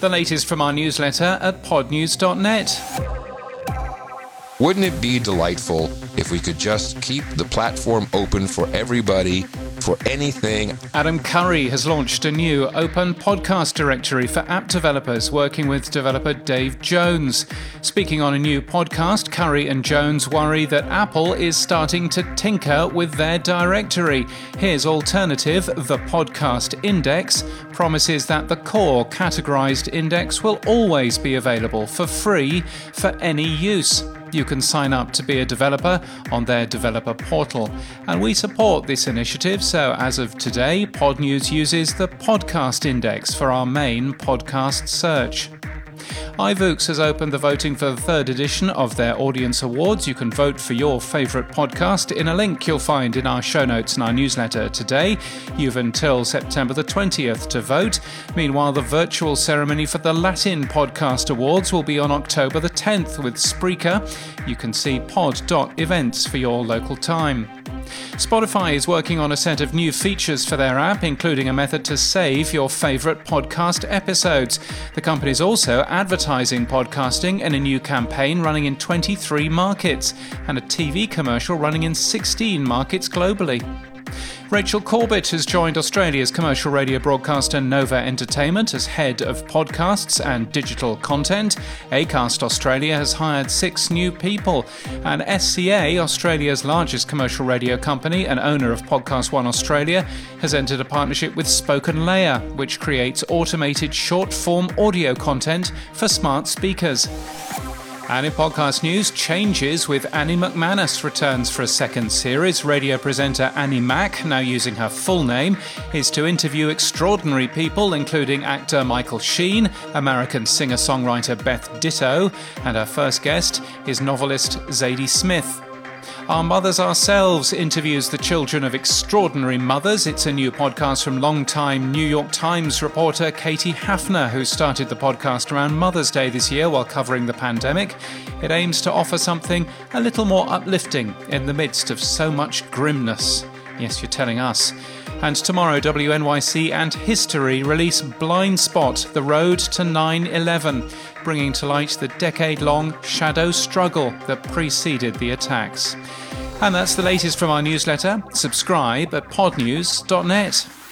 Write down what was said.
The latest from our newsletter at podnews.net. Wouldn't it be delightful if we could just keep the platform open for everybody for anything? Adam Curry has launched a new open podcast directory for app developers, working with developer Dave Jones. Speaking on a new podcast, Curry and Jones worry that Apple is starting to tinker with their directory. His alternative, the Podcast Index, promises that the core categorized index will always be available for free for any use. You can sign up to be a developer on their developer portal. And we support this initiative, so as of today, Podnews uses the Podcast Index for our main podcast search iVoox has opened the voting for the third edition of their Audience Awards. You can vote for your favourite podcast in a link you'll find in our show notes and our newsletter today. You've until September the 20th to vote. Meanwhile, the virtual ceremony for the Latin Podcast Awards will be on October the 10th with Spreaker. You can see pod.events for your local time. Spotify is working on a set of new features for their app, including a method to save your favorite podcast episodes. The company is also advertising podcasting in a new campaign running in 23 markets and a TV commercial running in 16 markets globally. Rachel Corbett has joined Australia's commercial radio broadcaster Nova Entertainment as head of podcasts and digital content. Acast Australia has hired six new people, and SCA, Australia's largest commercial radio company and owner of Podcast One Australia, has entered a partnership with SpokenLayer, which creates automated short form audio content for smart speakers. And in podcast news, changes with Annie Macmanus returns for a second series. Radio presenter Annie Mac, now using her full name, is to interview extraordinary people, including actor Michael Sheen, American singer songwriter Beth Ditto, and her first guest is novelist Zadie Smith. Our Mothers Ourselves interviews the children of extraordinary mothers. It's a new podcast from longtime New York Times reporter Katie Hafner, who started the podcast around Mother's Day this year while covering the pandemic. It aims to offer something a little more uplifting in the midst of so much grimness. Yes, you're telling us. And tomorrow, WNYC and History release Blind Spot The Road to 9 11, bringing to light the decade long shadow struggle that preceded the attacks. And that's the latest from our newsletter. Subscribe at podnews.net.